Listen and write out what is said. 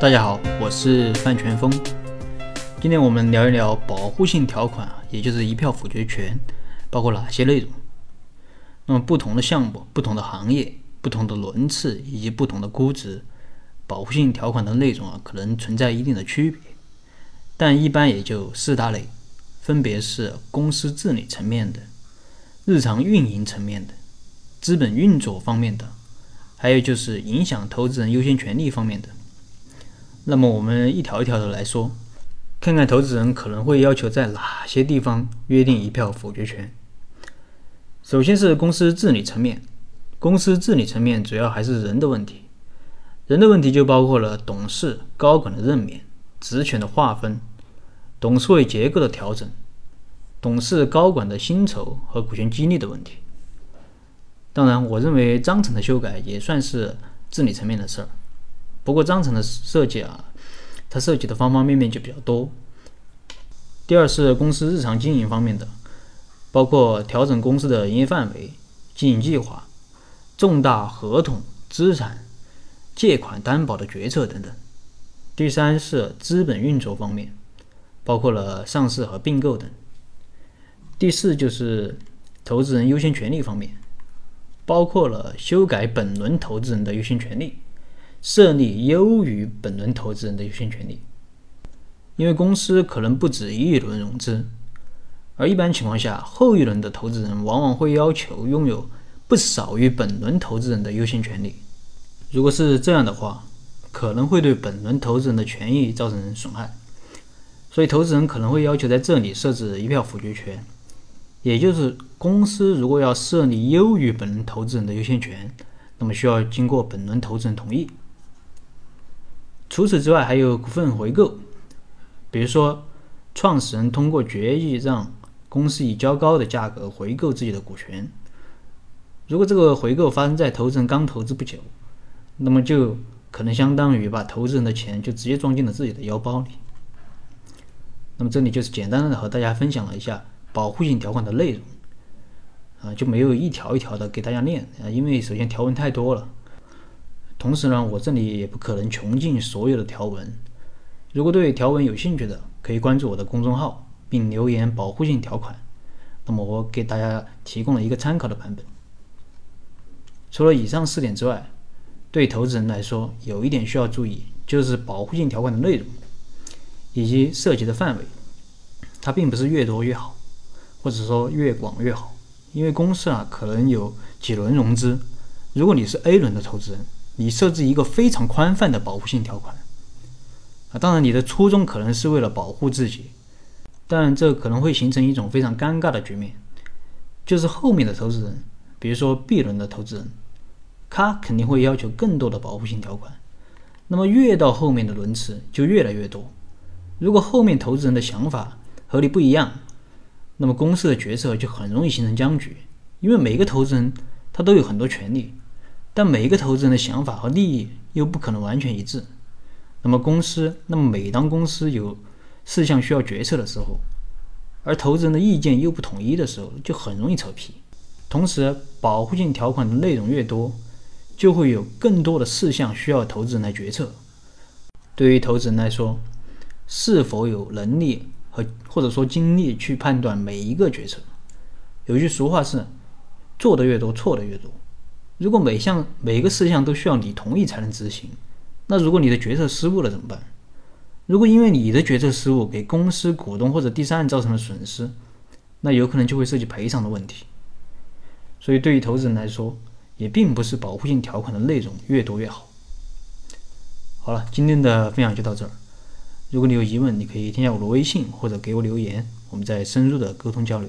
大家好，我是范全峰。今天我们聊一聊保护性条款啊，也就是一票否决权，包括哪些内容？那么不同的项目、不同的行业、不同的轮次以及不同的估值，保护性条款的内容啊，可能存在一定的区别，但一般也就四大类，分别是公司治理层面的、日常运营层面的、资本运作方面的，还有就是影响投资人优先权利方面的。那么我们一条一条的来说，看看投资人可能会要求在哪些地方约定一票否决权。首先是公司治理层面，公司治理层面主要还是人的问题，人的问题就包括了董事、高管的任免、职权的划分、董事会结构的调整、董事、高管的薪酬和股权激励的问题。当然，我认为章程的修改也算是治理层面的事儿。不过章程的设计啊，它涉及的方方面面就比较多。第二是公司日常经营方面的，包括调整公司的营业范围、经营计划、重大合同、资产、借款担保的决策等等。第三是资本运作方面，包括了上市和并购等。第四就是投资人优先权利方面，包括了修改本轮投资人的优先权利。设立优于本轮投资人的优先权利，因为公司可能不止一轮融资，而一般情况下，后一轮的投资人往往会要求拥有不少于本轮投资人的优先权利。如果是这样的话，可能会对本轮投资人的权益造成损害，所以投资人可能会要求在这里设置一票否决权，也就是公司如果要设立优于本轮投资人的优先权，那么需要经过本轮投资人同意。除此之外，还有股份回购，比如说，创始人通过决议让公司以较高的价格回购自己的股权。如果这个回购发生在投资人刚投资不久，那么就可能相当于把投资人的钱就直接装进了自己的腰包里。那么这里就是简单的和大家分享了一下保护性条款的内容，啊，就没有一条一条的给大家念啊，因为首先条文太多了。同时呢，我这里也不可能穷尽所有的条文。如果对条文有兴趣的，可以关注我的公众号并留言“保护性条款”，那么我给大家提供了一个参考的版本。除了以上四点之外，对投资人来说有一点需要注意，就是保护性条款的内容以及涉及的范围，它并不是越多越好，或者说越广越好，因为公司啊可能有几轮融资，如果你是 A 轮的投资人。你设置一个非常宽泛的保护性条款啊，当然你的初衷可能是为了保护自己，但这可能会形成一种非常尴尬的局面，就是后面的投资人，比如说 B 轮的投资人，他肯定会要求更多的保护性条款，那么越到后面的轮次就越来越多。如果后面投资人的想法和你不一样，那么公司的决策就很容易形成僵局，因为每个投资人他都有很多权利。但每一个投资人的想法和利益又不可能完全一致，那么公司，那么每当公司有事项需要决策的时候，而投资人的意见又不统一的时候，就很容易扯皮。同时，保护性条款的内容越多，就会有更多的事项需要投资人来决策。对于投资人来说，是否有能力和或者说精力去判断每一个决策？有句俗话是：做的越多，错的越多。如果每项每个事项都需要你同意才能执行，那如果你的决策失误了怎么办？如果因为你的决策失误给公司股东或者第三人造成了损失，那有可能就会涉及赔偿的问题。所以对于投资人来说，也并不是保护性条款的内容越多越好。好了，今天的分享就到这儿。如果你有疑问，你可以添加我的微信或者给我留言，我们再深入的沟通交流。